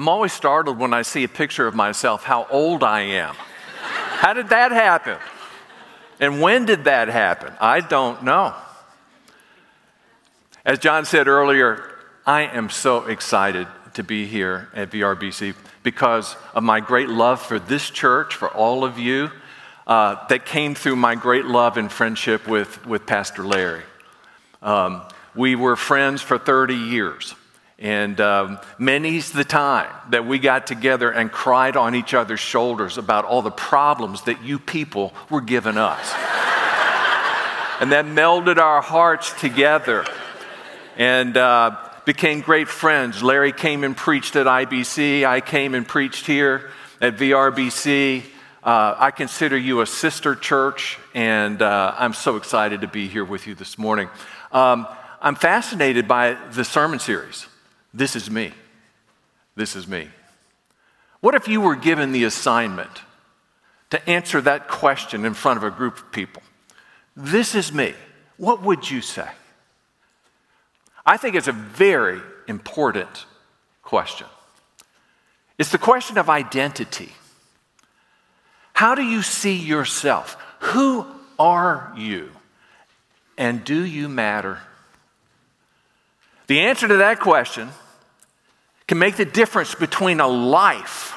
I'm always startled when I see a picture of myself how old I am. How did that happen? And when did that happen? I don't know. As John said earlier, I am so excited to be here at VRBC because of my great love for this church, for all of you, uh, that came through my great love and friendship with, with Pastor Larry. Um, we were friends for 30 years. And um, many's the time that we got together and cried on each other's shoulders about all the problems that you people were giving us. and that melded our hearts together and uh, became great friends. Larry came and preached at IBC, I came and preached here at VRBC. Uh, I consider you a sister church, and uh, I'm so excited to be here with you this morning. Um, I'm fascinated by the sermon series. This is me. This is me. What if you were given the assignment to answer that question in front of a group of people? This is me. What would you say? I think it's a very important question. It's the question of identity. How do you see yourself? Who are you? And do you matter? The answer to that question can make the difference between a life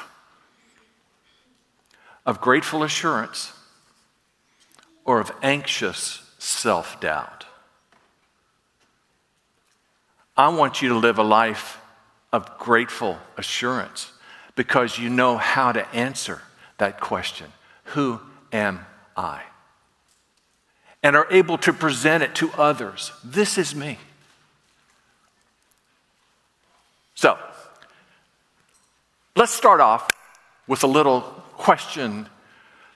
of grateful assurance or of anxious self doubt. I want you to live a life of grateful assurance because you know how to answer that question Who am I? And are able to present it to others. This is me. So, let's start off with a little question.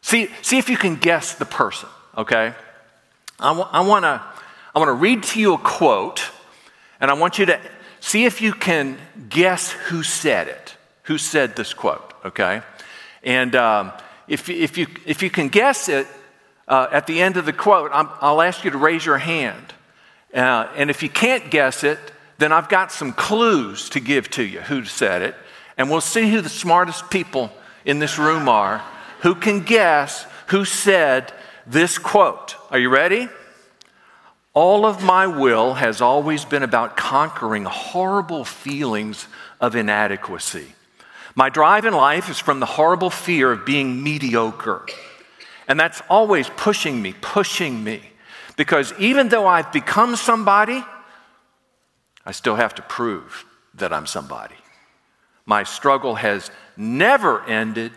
See, see if you can guess the person, okay? I, w- I want to I wanna read to you a quote, and I want you to see if you can guess who said it, who said this quote, okay? And um, if, if, you, if you can guess it uh, at the end of the quote, i will ask you to raise your hand. Uh, and if you can't guess it, then I've got some clues to give to you who said it. And we'll see who the smartest people in this room are who can guess who said this quote. Are you ready? All of my will has always been about conquering horrible feelings of inadequacy. My drive in life is from the horrible fear of being mediocre. And that's always pushing me, pushing me. Because even though I've become somebody, I still have to prove that I'm somebody. My struggle has never ended,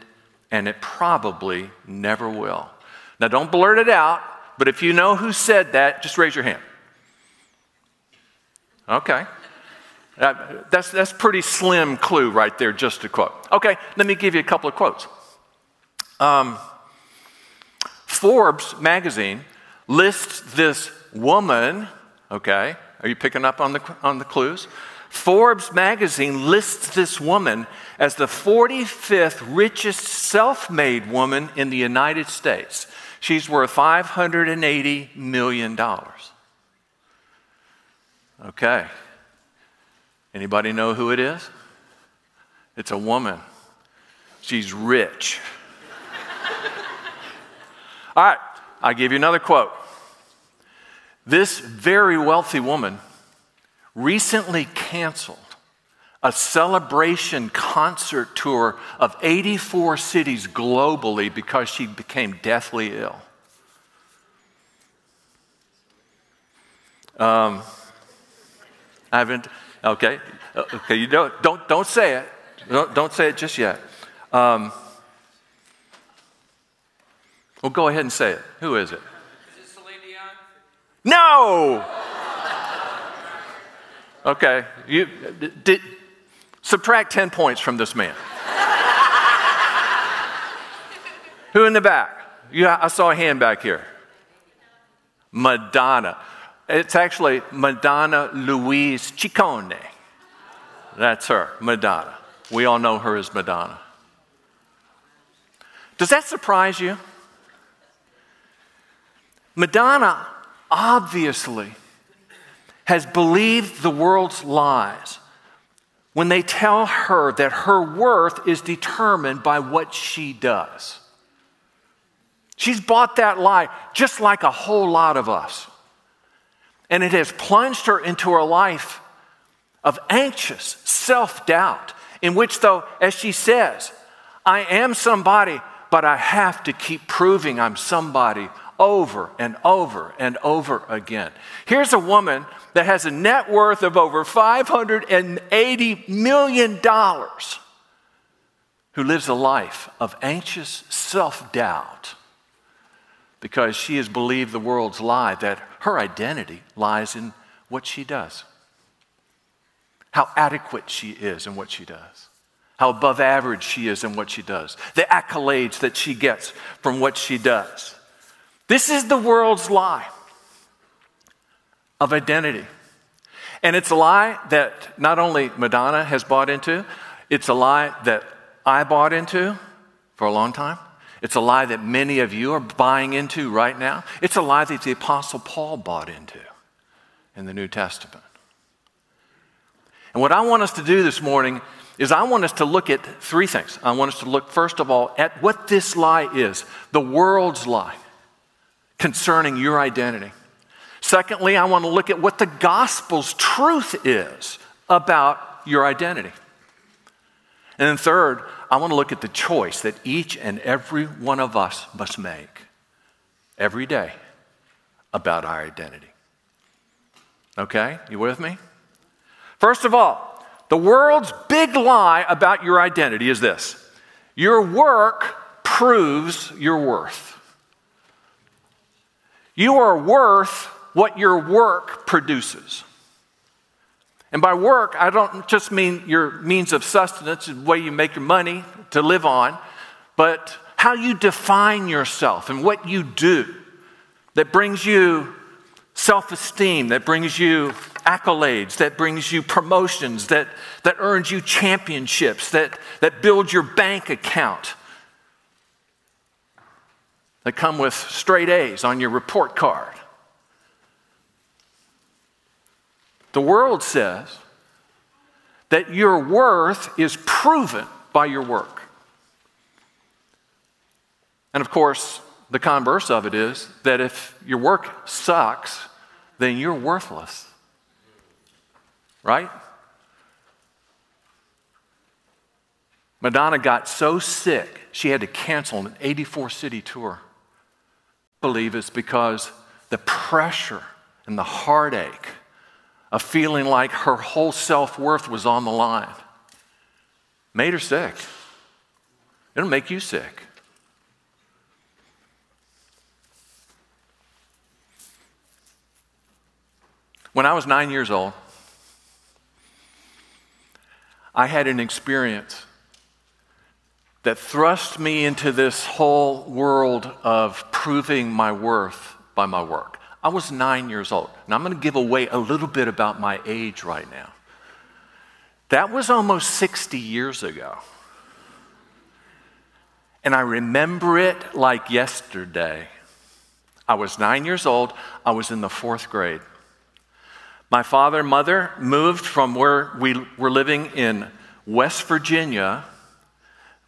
and it probably never will. Now, don't blurt it out, but if you know who said that, just raise your hand. Okay. Uh, that's, that's pretty slim clue right there, just to quote. Okay, let me give you a couple of quotes. Um, Forbes magazine lists this woman, okay, are you picking up on the, on the clues? Forbes magazine lists this woman as the 45th richest self made woman in the United States. She's worth $580 million. Okay. Anybody know who it is? It's a woman. She's rich. All right, I'll give you another quote. This very wealthy woman recently canceled a celebration concert tour of 84 cities globally because she became deathly ill. Um, I haven't, okay, okay, you don't, don't, don't say it. Don't, don't say it just yet. Um, well, go ahead and say it. Who is it? Is it? Celine Dion? No! Okay, you subtract 10 points from this man. Who in the back? Yeah, I saw a hand back here. Madonna. It's actually Madonna Louise Ciccone. That's her, Madonna. We all know her as Madonna. Does that surprise you? Madonna obviously has believed the world's lies when they tell her that her worth is determined by what she does. She's bought that lie just like a whole lot of us. And it has plunged her into a life of anxious self doubt, in which, though, as she says, I am somebody, but I have to keep proving I'm somebody over and over and over again. Here's a woman that has a net worth of over $580 million who lives a life of anxious self doubt because she has believed the world's lie that her identity lies in what she does, how adequate she is in what she does how above average she is in what she does, the accolades that she gets from what she does. This is the world's lie of identity. And it's a lie that not only Madonna has bought into, it's a lie that I bought into for a long time. It's a lie that many of you are buying into right now. It's a lie that the Apostle Paul bought into in the New Testament. And what I want us to do this morning is I want us to look at three things. I want us to look, first of all, at what this lie is the world's lie concerning your identity. Secondly, I want to look at what the gospel's truth is about your identity. And then third, I want to look at the choice that each and every one of us must make every day about our identity. Okay? You with me? First of all, the world's big lie about your identity is this your work proves your worth. You are worth what your work produces. And by work, I don't just mean your means of sustenance, the way you make your money to live on, but how you define yourself and what you do that brings you self esteem, that brings you accolades, that brings you promotions, that, that earns you championships, that, that builds your bank account, that come with straight A's on your report card. The world says that your worth is proven by your work. And of course, the converse of it is that if your work sucks, then you're worthless. Right? Madonna got so sick, she had to cancel an 84 city tour. Believe it's because the pressure and the heartache of feeling like her whole self worth was on the line made her sick. It'll make you sick. When I was nine years old, I had an experience that thrust me into this whole world of proving my worth by my work. I was nine years old. Now, I'm going to give away a little bit about my age right now. That was almost 60 years ago. And I remember it like yesterday. I was nine years old, I was in the fourth grade. My father and mother moved from where we were living in West Virginia.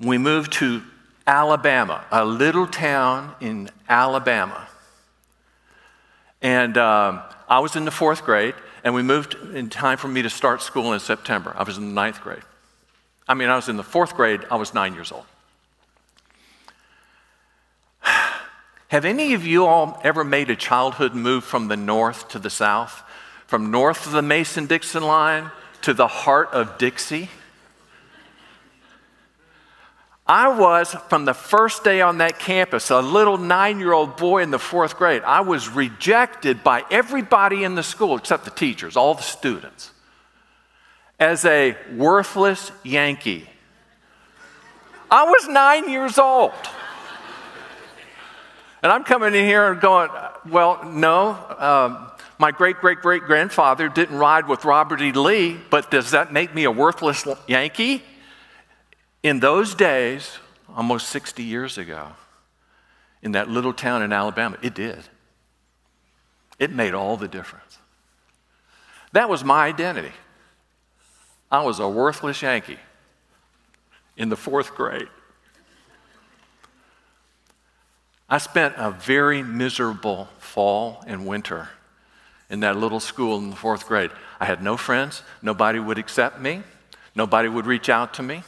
We moved to Alabama, a little town in Alabama. And um, I was in the fourth grade, and we moved in time for me to start school in September. I was in the ninth grade. I mean, I was in the fourth grade, I was nine years old. Have any of you all ever made a childhood move from the north to the south? from north of the Mason Dixon line to the heart of Dixie. I was, from the first day on that campus, a little nine year old boy in the fourth grade. I was rejected by everybody in the school except the teachers, all the students, as a worthless Yankee. I was nine years old. And I'm coming in here and going, well, no, um, my great great great grandfather didn't ride with Robert E. Lee, but does that make me a worthless Yankee? In those days, almost 60 years ago, in that little town in Alabama, it did. It made all the difference. That was my identity. I was a worthless Yankee in the fourth grade. I spent a very miserable fall and winter in that little school in the fourth grade. I had no friends. Nobody would accept me. Nobody would reach out to me.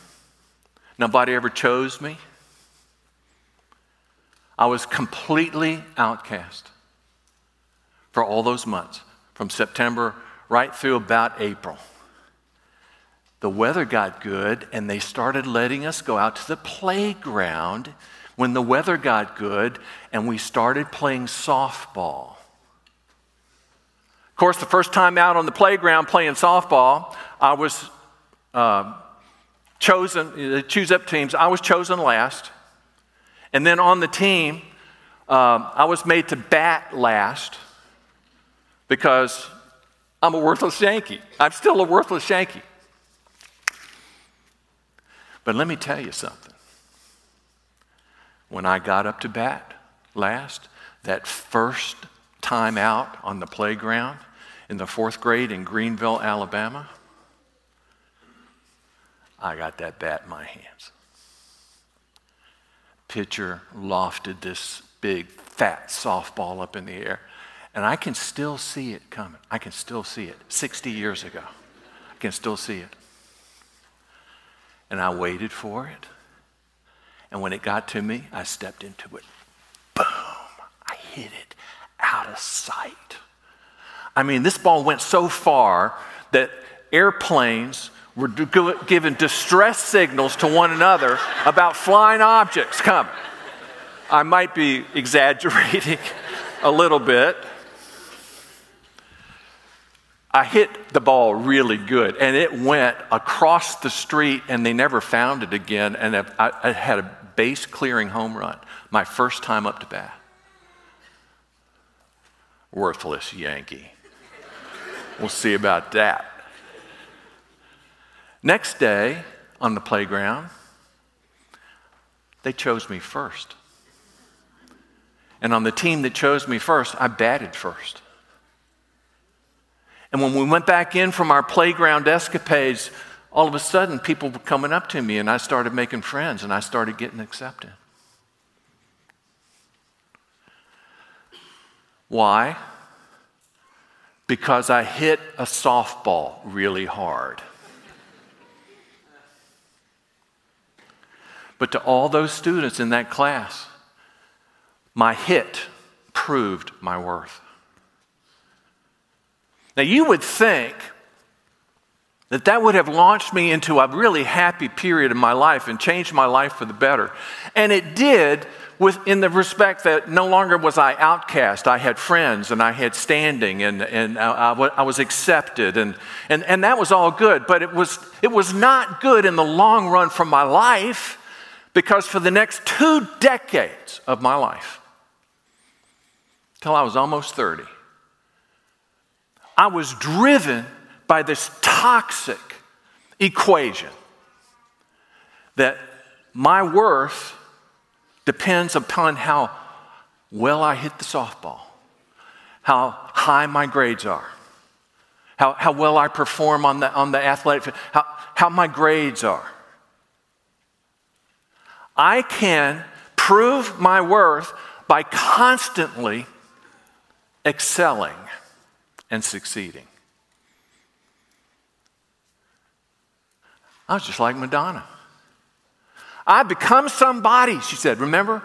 Nobody ever chose me. I was completely outcast for all those months, from September right through about April. The weather got good, and they started letting us go out to the playground when the weather got good and we started playing softball. Of course, the first time out on the playground playing softball, I was uh, chosen, choose up teams, I was chosen last. And then on the team, um, I was made to bat last because I'm a worthless Yankee. I'm still a worthless Yankee. But let me tell you something. When I got up to bat last, that first time out on the playground in the fourth grade in Greenville, Alabama, I got that bat in my hands. Pitcher lofted this big, fat softball up in the air, and I can still see it coming. I can still see it. 60 years ago, I can still see it. And I waited for it. And when it got to me, I stepped into it. Boom! I hit it out of sight. I mean, this ball went so far that airplanes were giving distress signals to one another about flying objects Come. I might be exaggerating a little bit. I hit the ball really good, and it went across the street, and they never found it again. And I, I had a base clearing home run, my first time up to bat. Worthless Yankee. We'll see about that. Next day on the playground, they chose me first. And on the team that chose me first, I batted first. And when we went back in from our playground escapades, all of a sudden people were coming up to me and I started making friends and I started getting accepted. Why? Because I hit a softball really hard. But to all those students in that class, my hit proved my worth. Now, you would think that that would have launched me into a really happy period in my life and changed my life for the better. And it did with, in the respect that no longer was I outcast. I had friends and I had standing and, and I, was accepted and, and, and that was all good. But it was, it was not good in the long run for my life because for the next two decades of my life, till I was almost 30, I was driven by this toxic equation that my worth depends upon how well I hit the softball, how high my grades are, how, how well I perform on the, on the athletic, how, how my grades are. I can prove my worth by constantly excelling and succeeding. I was just like Madonna. I become somebody, she said. Remember?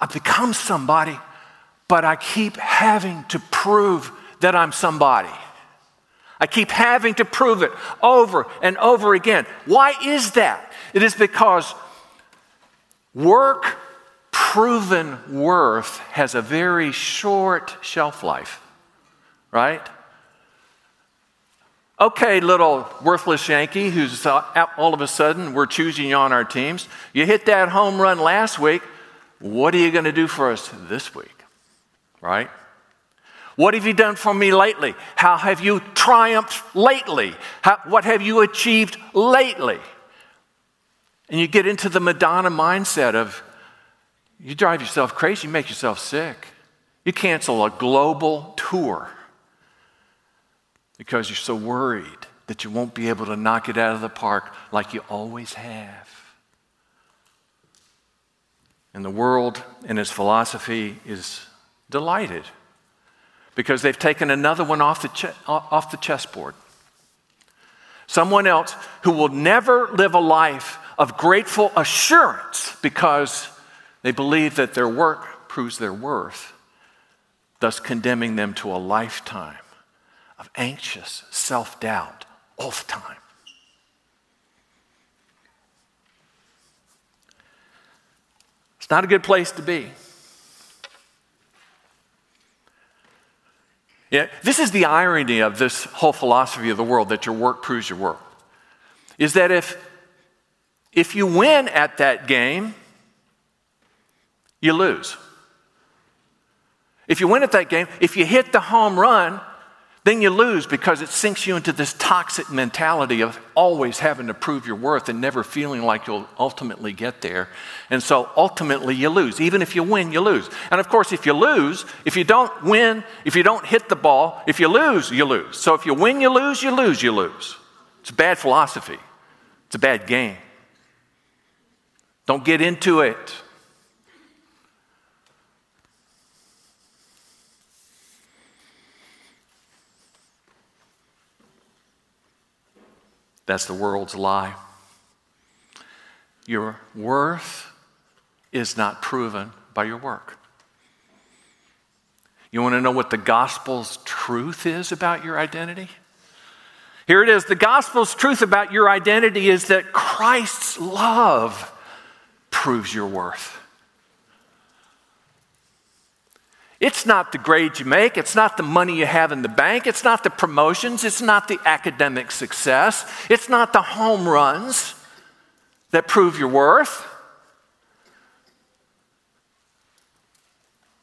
I become somebody, but I keep having to prove that I'm somebody. I keep having to prove it over and over again. Why is that? It is because work proven worth has a very short shelf life right? Okay, little worthless Yankee who's all of a sudden we're choosing you on our teams. You hit that home run last week. What are you going to do for us this week? Right? What have you done for me lately? How have you triumphed lately? How, what have you achieved lately? And you get into the Madonna mindset of you drive yourself crazy, you make yourself sick. You cancel a global tour because you're so worried that you won't be able to knock it out of the park like you always have. And the world and its philosophy is delighted because they've taken another one off the, che- off the chessboard. Someone else who will never live a life of grateful assurance because they believe that their work proves their worth, thus condemning them to a lifetime of anxious self doubt all the time. It's not a good place to be. Yeah, this is the irony of this whole philosophy of the world that your work proves your worth. Is that if, if you win at that game, you lose. If you win at that game, if you hit the home run, then you lose because it sinks you into this toxic mentality of always having to prove your worth and never feeling like you'll ultimately get there. And so ultimately you lose. Even if you win, you lose. And of course, if you lose, if you don't win, if you don't hit the ball, if you lose, you lose. So if you win, you lose, you lose, you lose. It's a bad philosophy, it's a bad game. Don't get into it. That's the world's lie. Your worth is not proven by your work. You want to know what the gospel's truth is about your identity? Here it is. The gospel's truth about your identity is that Christ's love proves your worth. It's not the grades you make. It's not the money you have in the bank. It's not the promotions. It's not the academic success. It's not the home runs that prove your worth.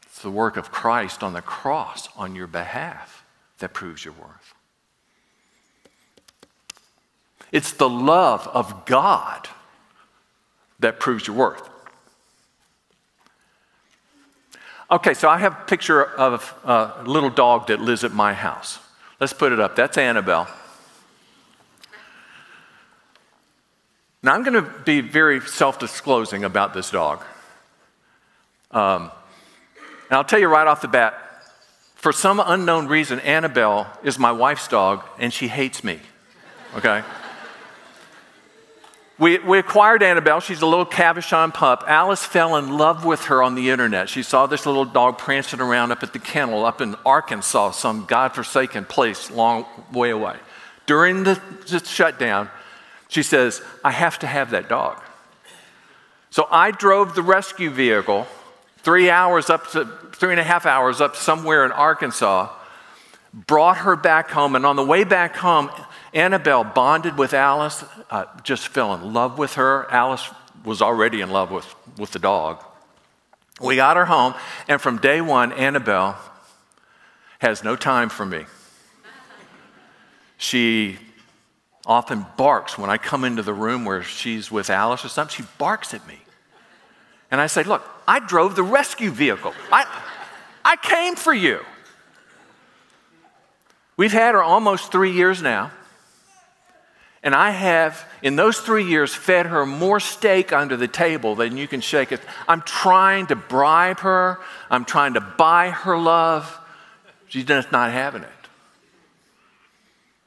It's the work of Christ on the cross on your behalf that proves your worth. It's the love of God that proves your worth. Okay, so I have a picture of a little dog that lives at my house. Let's put it up. That's Annabelle. Now, I'm going to be very self disclosing about this dog. Um, and I'll tell you right off the bat for some unknown reason, Annabelle is my wife's dog, and she hates me. Okay? We, we acquired Annabelle. She's a little Cavachon pup. Alice fell in love with her on the internet. She saw this little dog prancing around up at the kennel up in Arkansas, some godforsaken place long way away. During the, the shutdown, she says, I have to have that dog. So I drove the rescue vehicle three hours up to three and a half hours up somewhere in Arkansas, brought her back home, and on the way back home, Annabelle bonded with Alice, uh, just fell in love with her. Alice was already in love with, with the dog. We got her home, and from day one, Annabelle has no time for me. She often barks when I come into the room where she's with Alice or something. She barks at me. And I say, Look, I drove the rescue vehicle. I, I came for you. We've had her almost three years now. And I have, in those three years, fed her more steak under the table than you can shake it. I'm trying to bribe her, I'm trying to buy her love. She's just not having it.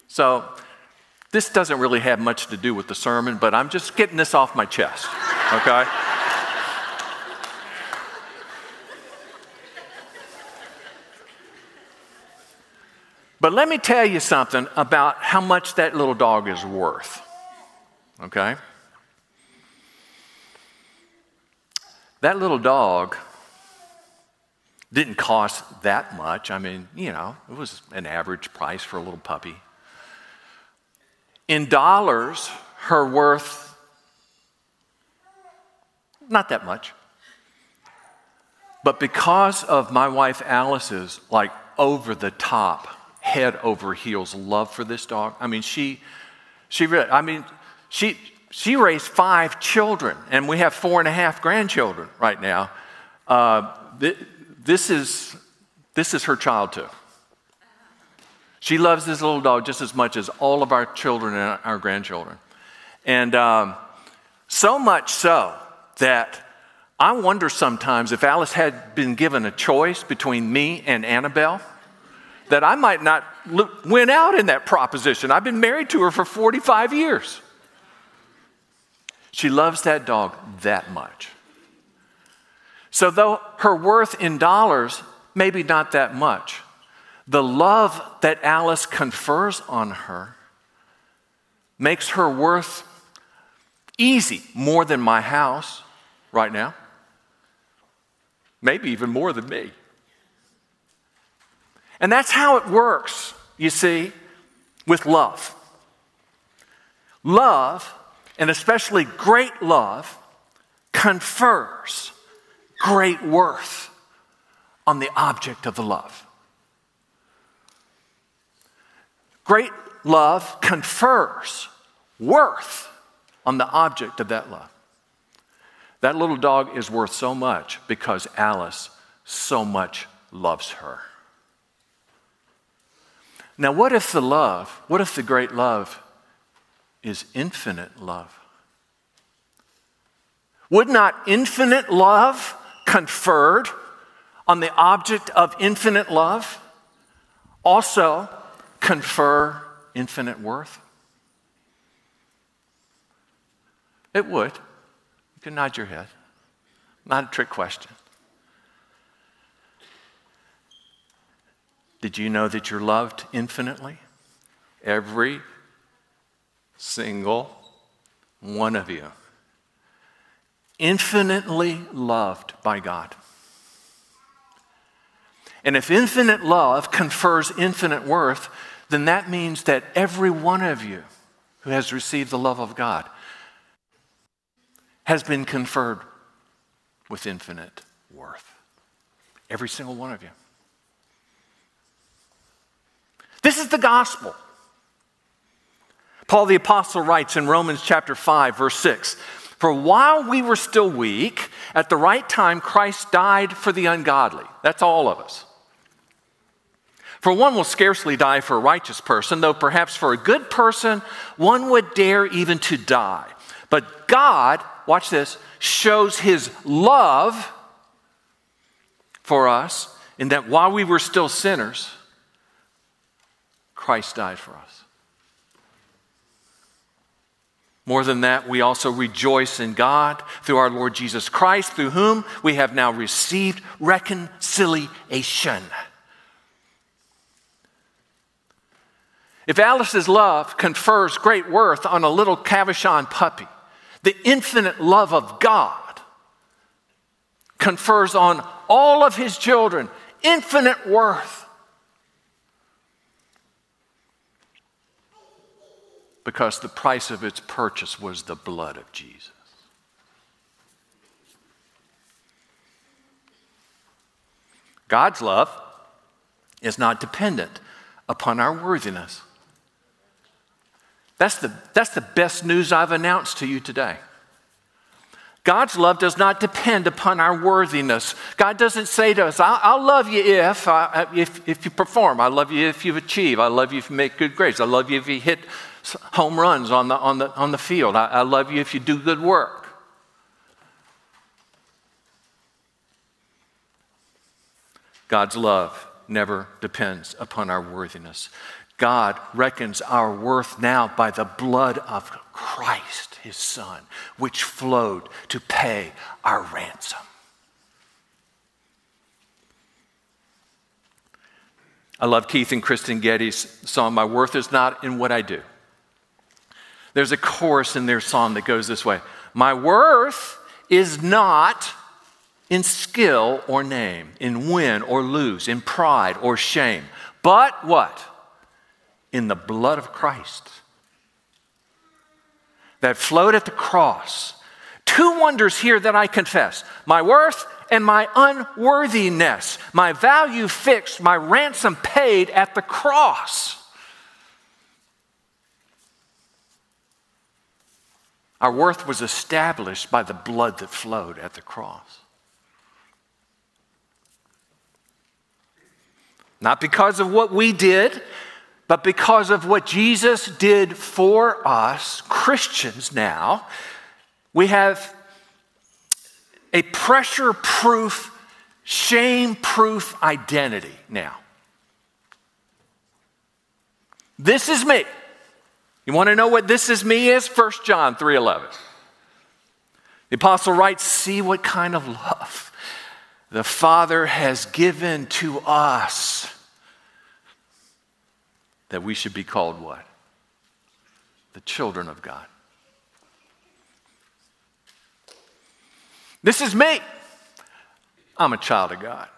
So, this doesn't really have much to do with the sermon, but I'm just getting this off my chest, okay? But let me tell you something about how much that little dog is worth. Okay? That little dog didn't cost that much. I mean, you know, it was an average price for a little puppy. In dollars, her worth, not that much. But because of my wife Alice's, like, over the top head over heels love for this dog. I mean, she, she really, I mean, she, she raised five children, and we have four and a half grandchildren right now. Uh, th- this, is, this is her child, too. She loves this little dog just as much as all of our children and our grandchildren. And um, so much so that I wonder sometimes if Alice had been given a choice between me and Annabelle, that I might not win out in that proposition. I've been married to her for 45 years. She loves that dog that much. So, though her worth in dollars, maybe not that much, the love that Alice confers on her makes her worth easy more than my house right now, maybe even more than me. And that's how it works, you see, with love. Love, and especially great love, confers great worth on the object of the love. Great love confers worth on the object of that love. That little dog is worth so much because Alice so much loves her. Now, what if the love, what if the great love is infinite love? Would not infinite love conferred on the object of infinite love also confer infinite worth? It would. You can nod your head. Not a trick question. Did you know that you're loved infinitely? Every single one of you. Infinitely loved by God. And if infinite love confers infinite worth, then that means that every one of you who has received the love of God has been conferred with infinite worth. Every single one of you. This is the gospel. Paul the Apostle writes in Romans chapter 5, verse 6 For while we were still weak, at the right time Christ died for the ungodly. That's all of us. For one will scarcely die for a righteous person, though perhaps for a good person one would dare even to die. But God, watch this, shows his love for us in that while we were still sinners, Christ died for us. More than that, we also rejoice in God through our Lord Jesus Christ, through whom we have now received reconciliation. If Alice's love confers great worth on a little Cavachon puppy, the infinite love of God confers on all of his children infinite worth. Because the price of its purchase was the blood of Jesus. God's love is not dependent upon our worthiness. That's the, that's the best news I've announced to you today. God's love does not depend upon our worthiness. God doesn't say to us, I'll, I'll love you if, uh, if, if you perform. I love you if you achieve. I love you if you make good grades. I love you if you hit home runs on the, on the, on the field. I, I love you if you do good work. God's love never depends upon our worthiness. God reckons our worth now by the blood of Christ, his Son, which flowed to pay our ransom. I love Keith and Kristyn Getty's song, My Worth is Not in What I Do. There's a chorus in their song that goes this way My worth is not in skill or name, in win or lose, in pride or shame, but what? In the blood of Christ that flowed at the cross. Two wonders here that I confess my worth and my unworthiness, my value fixed, my ransom paid at the cross. Our worth was established by the blood that flowed at the cross. Not because of what we did, but because of what Jesus did for us, Christians now, we have a pressure proof, shame proof identity now. This is me. You want to know what this is me is? 1 John 3:11. The apostle writes, "See what kind of love the Father has given to us that we should be called what? The children of God." This is me. I'm a child of God.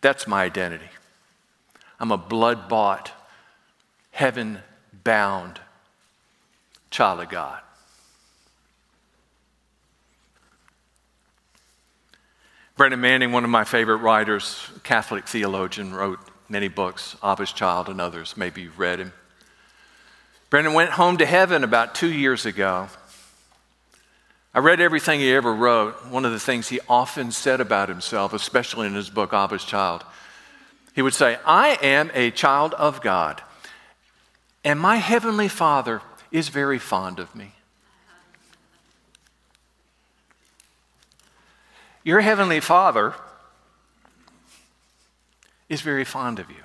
That's my identity. I'm a blood bought, heaven bound child of God. Brennan Manning, one of my favorite writers, Catholic theologian, wrote many books, Abba's Child and others. Maybe you've read him. Brennan went home to heaven about two years ago. I read everything he ever wrote. One of the things he often said about himself, especially in his book, Abba's Child, he would say, I am a child of God, and my heavenly Father is very fond of me. Your heavenly Father is very fond of you.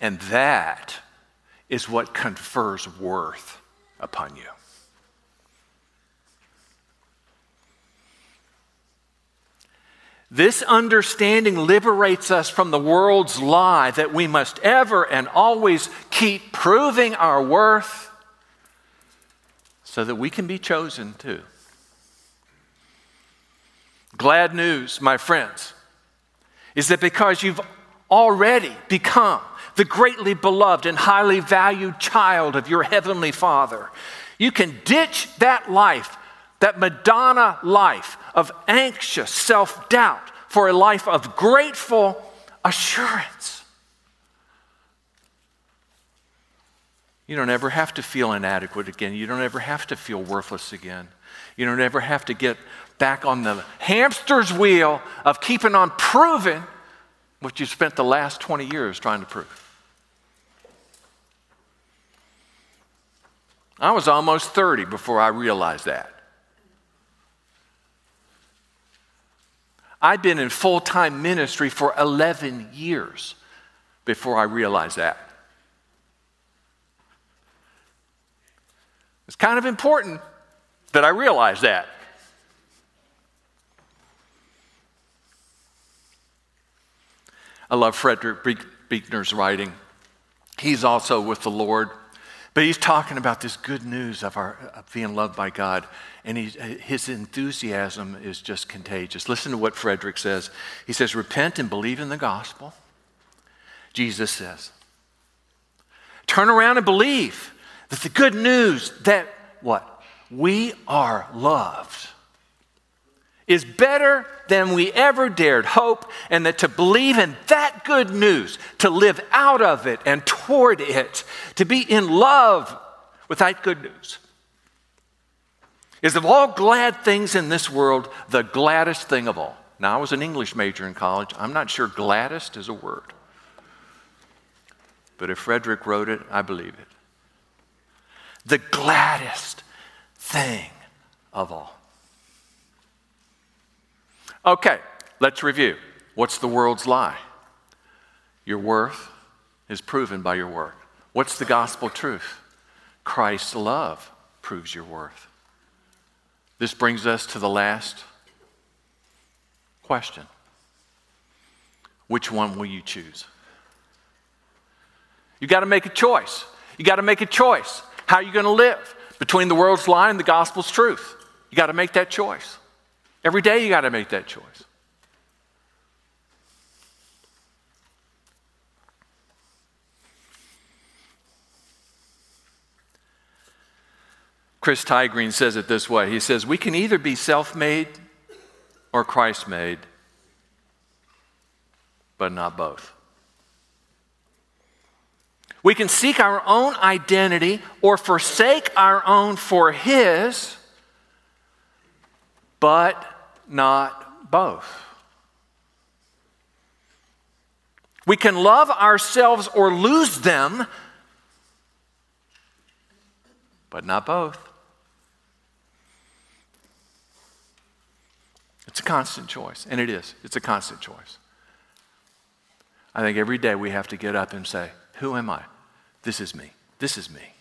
And that is what confers worth upon you. This understanding liberates us from the world's lie that we must ever and always keep proving our worth so that we can be chosen too. Glad news, my friends, is that because you've already become the greatly beloved and highly valued child of your heavenly Father, you can ditch that life that Madonna life of anxious self doubt for a life of grateful assurance. You don't ever have to feel inadequate again. You don't ever have to feel worthless again. You don't ever have to get back on the hamster's wheel of keeping on proving what you spent the last 20 years trying to prove. I was almost 30 before I realized that. I'd been in full time ministry for 11 years before I realized that. It's kind of important that I realize that. I love Frederick Buechner's writing. He's also with the Lord but he's talking about this good news of our of being loved by God, and his enthusiasm is just contagious. Listen to what Frederick says. He says, Repent and believe in the gospel. Jesus says, Turn around and believe that the good news that what? We are loved is better than we ever dared hope, and that to believe in that good news, to live out of it and toward it, to be in love with that good news, is of all glad things in this world, the gladdest thing of all. Now, I was an English major in college. I'm not sure gladdest is a word. But if Frederick wrote it, I believe it. The gladdest thing of all. Okay, let's review. What's the world's lie? Your worth is proven by your work. What's the gospel truth? Christ's love proves your worth. This brings us to the last question Which one will you choose? You got to make a choice. You got to make a choice. How are you going to live between the world's lie and the gospel's truth? You got to make that choice. Every day you got to make that choice. Chris Tiegreen says it this way He says, We can either be self made or Christ made, but not both. We can seek our own identity or forsake our own for His, but not both. We can love ourselves or lose them, but not both. It's a constant choice, and it is. It's a constant choice. I think every day we have to get up and say, Who am I? This is me. This is me.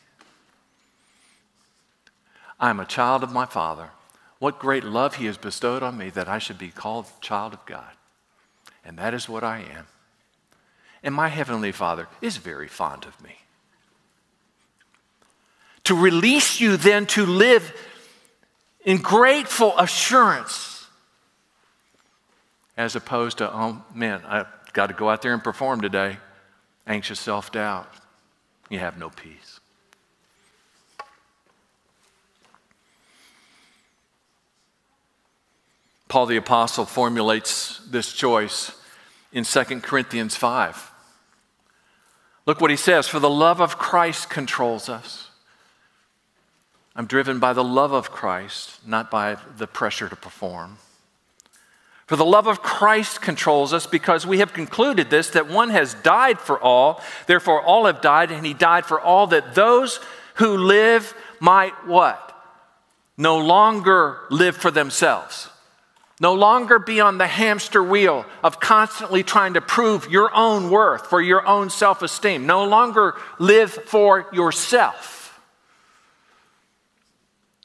I am a child of my Father. What great love He has bestowed on me that I should be called child of God. And that is what I am. And my Heavenly Father is very fond of me. To release you then to live in grateful assurance as opposed to, oh man, I've got to go out there and perform today. Anxious self doubt. You have no peace. Paul the Apostle formulates this choice in 2 Corinthians 5. Look what he says For the love of Christ controls us. I'm driven by the love of Christ, not by the pressure to perform. For the love of Christ controls us because we have concluded this that one has died for all, therefore all have died, and he died for all that those who live might what? No longer live for themselves. No longer be on the hamster wheel of constantly trying to prove your own worth for your own self esteem. No longer live for yourself,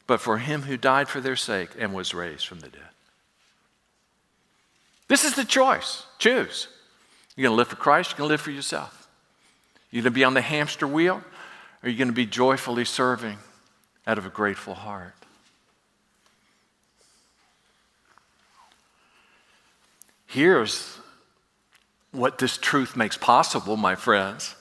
but for him who died for their sake and was raised from the dead. This is the choice. Choose. You're going to live for Christ, you're going to live for yourself. You're going to be on the hamster wheel, or you're you going to be joyfully serving out of a grateful heart? Here's what this truth makes possible, my friends,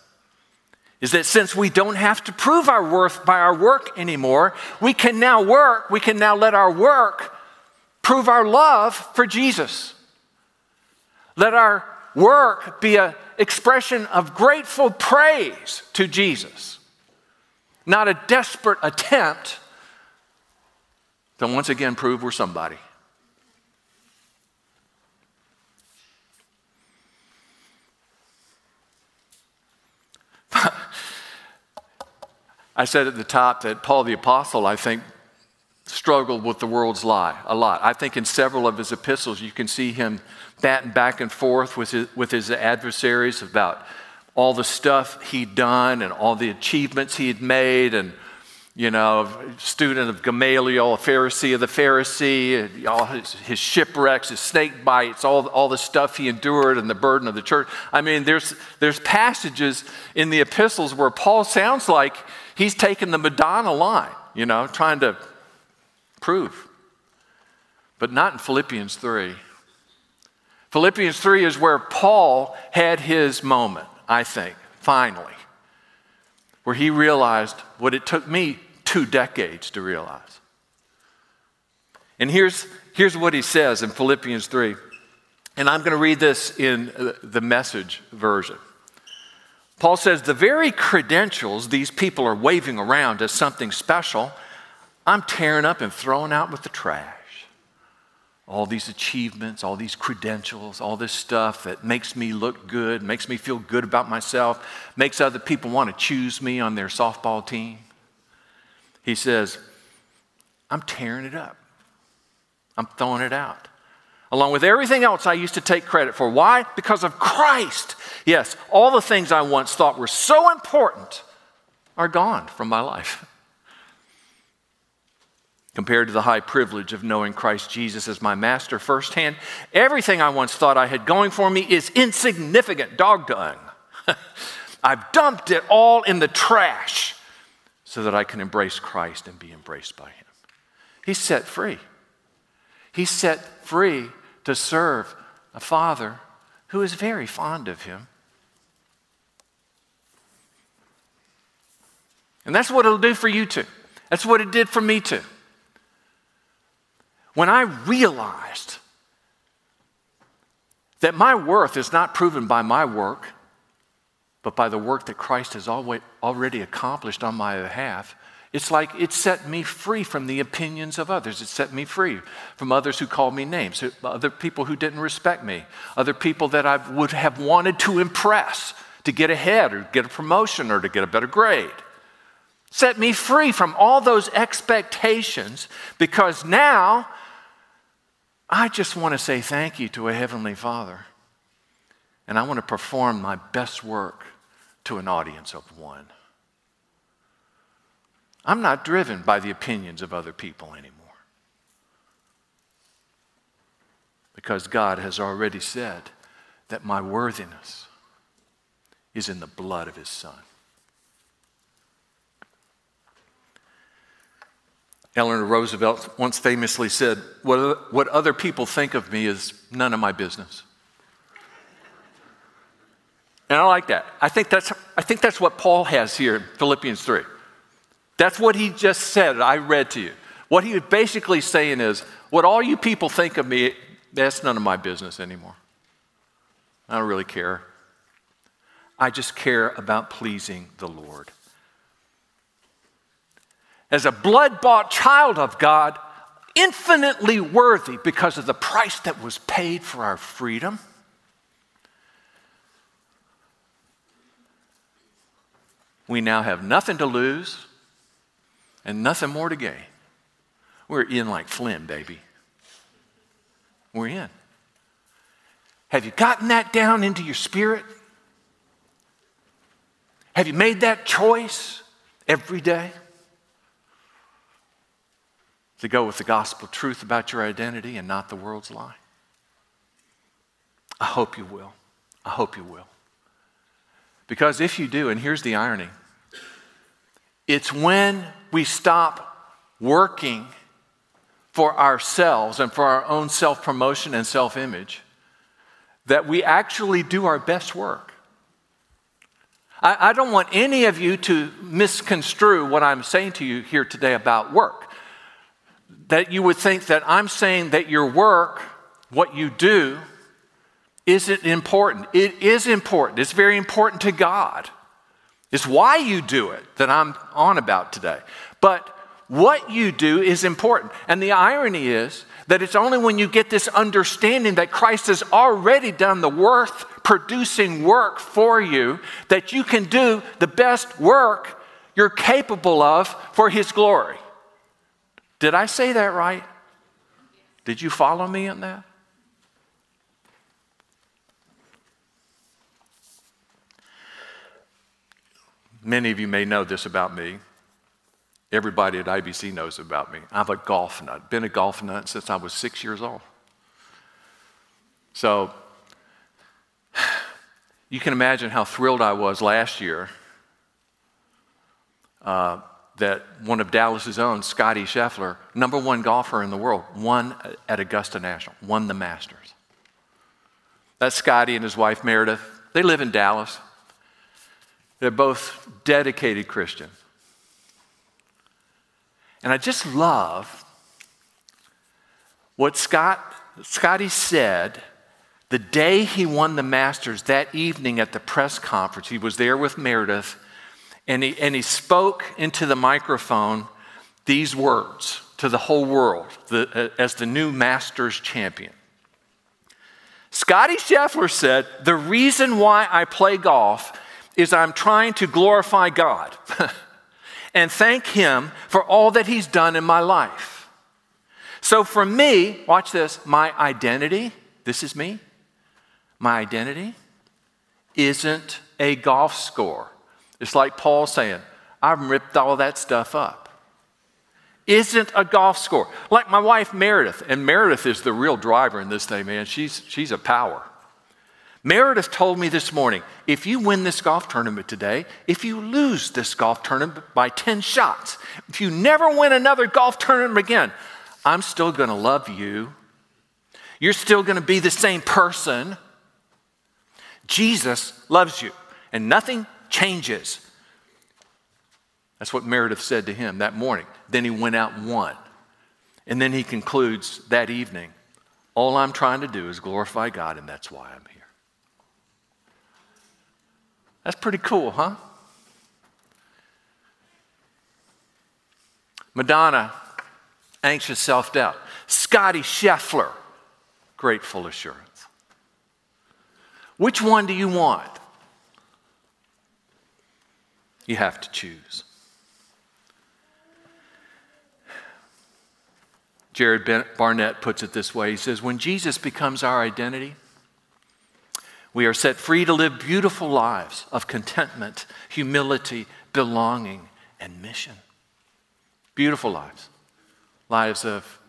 is that since we don't have to prove our worth by our work anymore, we can now work, we can now let our work prove our love for Jesus. Let our work be an expression of grateful praise to Jesus, not a desperate attempt to once again prove we're somebody. I said at the top that Paul the Apostle, I think, struggled with the world's lie a lot. I think in several of his epistles, you can see him batting back and forth with his, with his adversaries about all the stuff he'd done and all the achievements he had made and you know, student of Gamaliel, a Pharisee of the Pharisee, all his, his, shipwrecks, his snake bites, all, all the stuff he endured and the burden of the church. I mean, there's, there's passages in the epistles where Paul sounds like he's taking the Madonna line, you know, trying to prove. But not in Philippians 3. Philippians 3 is where Paul had his moment, I think, finally, where he realized what it took me two decades to realize. And here's, here's what he says in Philippians 3. And I'm going to read this in uh, the message version. Paul says, The very credentials these people are waving around as something special, I'm tearing up and throwing out with the trash all these achievements, all these credentials, all this stuff that makes me look good, makes me feel good about myself, makes other people want to choose me on their softball team. He says, I'm tearing it up. I'm throwing it out. Along with everything else I used to take credit for. Why? Because of Christ. Yes, all the things I once thought were so important are gone from my life compared to the high privilege of knowing Christ Jesus as my master firsthand. Everything I once thought I had going for me is insignificant, dog dung. I've dumped it all in the trash so that I can embrace Christ and be embraced by Him. He's set free. He's set free to serve a Father who is very fond of Him. And that's what it'll do for you too. That's what it did for me too when I realized that my worth is not proven by my work, but by the work that Christ has already accomplished on my behalf, It's like it set me free from the opinions of others. It set me free from others who called me names, other people who didn't respect me, other people that I would have wanted to impress to get ahead or get a promotion or to get a better grade. Set me free from all those expectations because now I just want to say thank you to a Heavenly Father. And I want to perform my best work to an audience of one. I'm not driven by the opinions of other people anymore. Because God has already said that my worthiness is in the blood of His Son. Eleanor Roosevelt once famously said, what, other people think of me is none of my business. And I like that. I think that's, I think that's what Paul has here in Philippians 3. That's what he just said, I read to you. What he was basically saying is, what all you people think of me, that's none of my business anymore. I don't really care. I just care about pleasing the Lord. As a blood bought child of God, infinitely worthy because of the price that was paid for our freedom. We now have nothing to lose and nothing more to gain. We're in like Flynn, baby. We're in. Have you gotten that down into your spirit? Have you made that choice every day? To go with the gospel truth about your identity and not the world's lie? I hope you will. I hope you will. Because if you do, and here's the irony it's when we stop working for ourselves and for our own self promotion and self image that we actually do our best work. I, I, don't want any of you to misconstrue what I'm saying to you here today about work. That you would think that I'm saying that your work, what you do, isn't important. It is important. It's very important to God. It's why you do it that I'm on about today. But what you do is important. And the irony is that it's only when you get this understanding that Christ has already done the worth producing work for you that you can do the best work you're capable of for His glory. Did I say that right? Did you follow me on that? Many of you may know this about me. Everybody at IBC knows about me. I'm a golf nut, been a golf nut since I was six years old. So you can imagine how thrilled I was last year uh, that one of Dallas's own, Scottie Scheffler, number one golfer in the world, won at Augusta National, won the Masters. That's Scottie and his wife Meredith. They live in Dallas. They're both dedicated Christians. And I just love what Scott, Scottie said the day he won the Masters, that evening at the press conference. He was there with Meredith, and he, and he spoke into the microphone these words to the whole world the, uh, as the new Masters champion. Scottie Scheffler said, The reason why I play golf is I'm trying to glorify God and thank Him for all that He's done in my life. So for me, watch this, my identity, this is me, my identity isn't a golf score. It's like Paul saying, I've ripped all that stuff up. Isn't a golf score. Like my wife Meredith, and Meredith is the real driver in this thing, man. She's, she's a power. Meredith told me this morning if you win this golf tournament today, if you lose this golf tournament by 10 shots, if you never win another golf tournament again, I'm still going to love you. You're still going to be the same person. Jesus loves you, and nothing changes. That's what Meredith said to him that morning. Then he went out and won. And then he concludes that evening all I'm trying to do is glorify God, and that's why I'm here. That's pretty cool, huh? Madonna, anxious self doubt. Scottie Scheffler, grateful assurance. Which one do you want? You have to choose. Jared Barnett puts it this way He says, When Jesus becomes our identity, we are set free to live beautiful lives of contentment, humility, belonging, and mission. Beautiful lives, lives of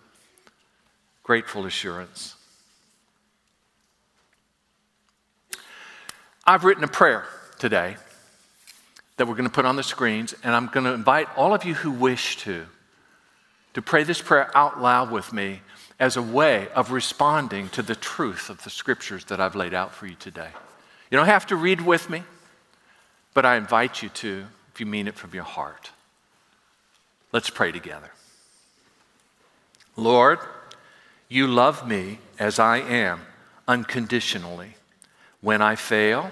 grateful assurance. I've written a prayer today that we're going to put on the screens, and I'm going to invite all of you who wish to to pray this prayer out loud with me as a way of responding to the truth of the scriptures that I've laid out for you today. You don't have to read with me, but I invite you to if you mean it from your heart. Let's pray together. Lord, you love me as I am unconditionally. When I fail,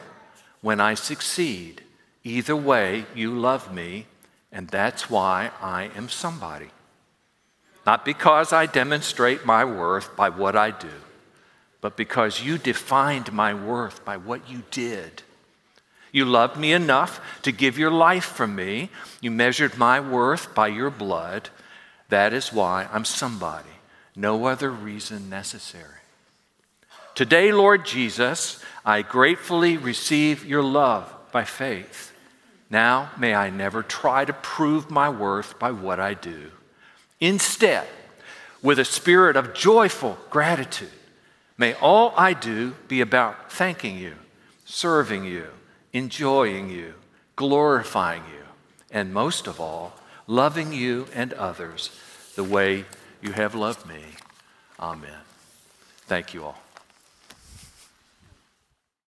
when I succeed, either way, you love me, and that's why I am somebody. Not because I demonstrate my worth by what I do, but because you defined my worth by what you did. You loved me enough to give your life for me. You measured my worth by your blood. That is why I'm somebody. No other reason necessary. Today, Lord Jesus, I gratefully receive your love by faith. Now, may I never try to prove my worth by what I do. Instead, with a spirit of joyful gratitude, may all I do be about thanking you, serving you, enjoying you, glorifying you, and most of all, loving you and others the way you have loved me. Amen. Thank you all.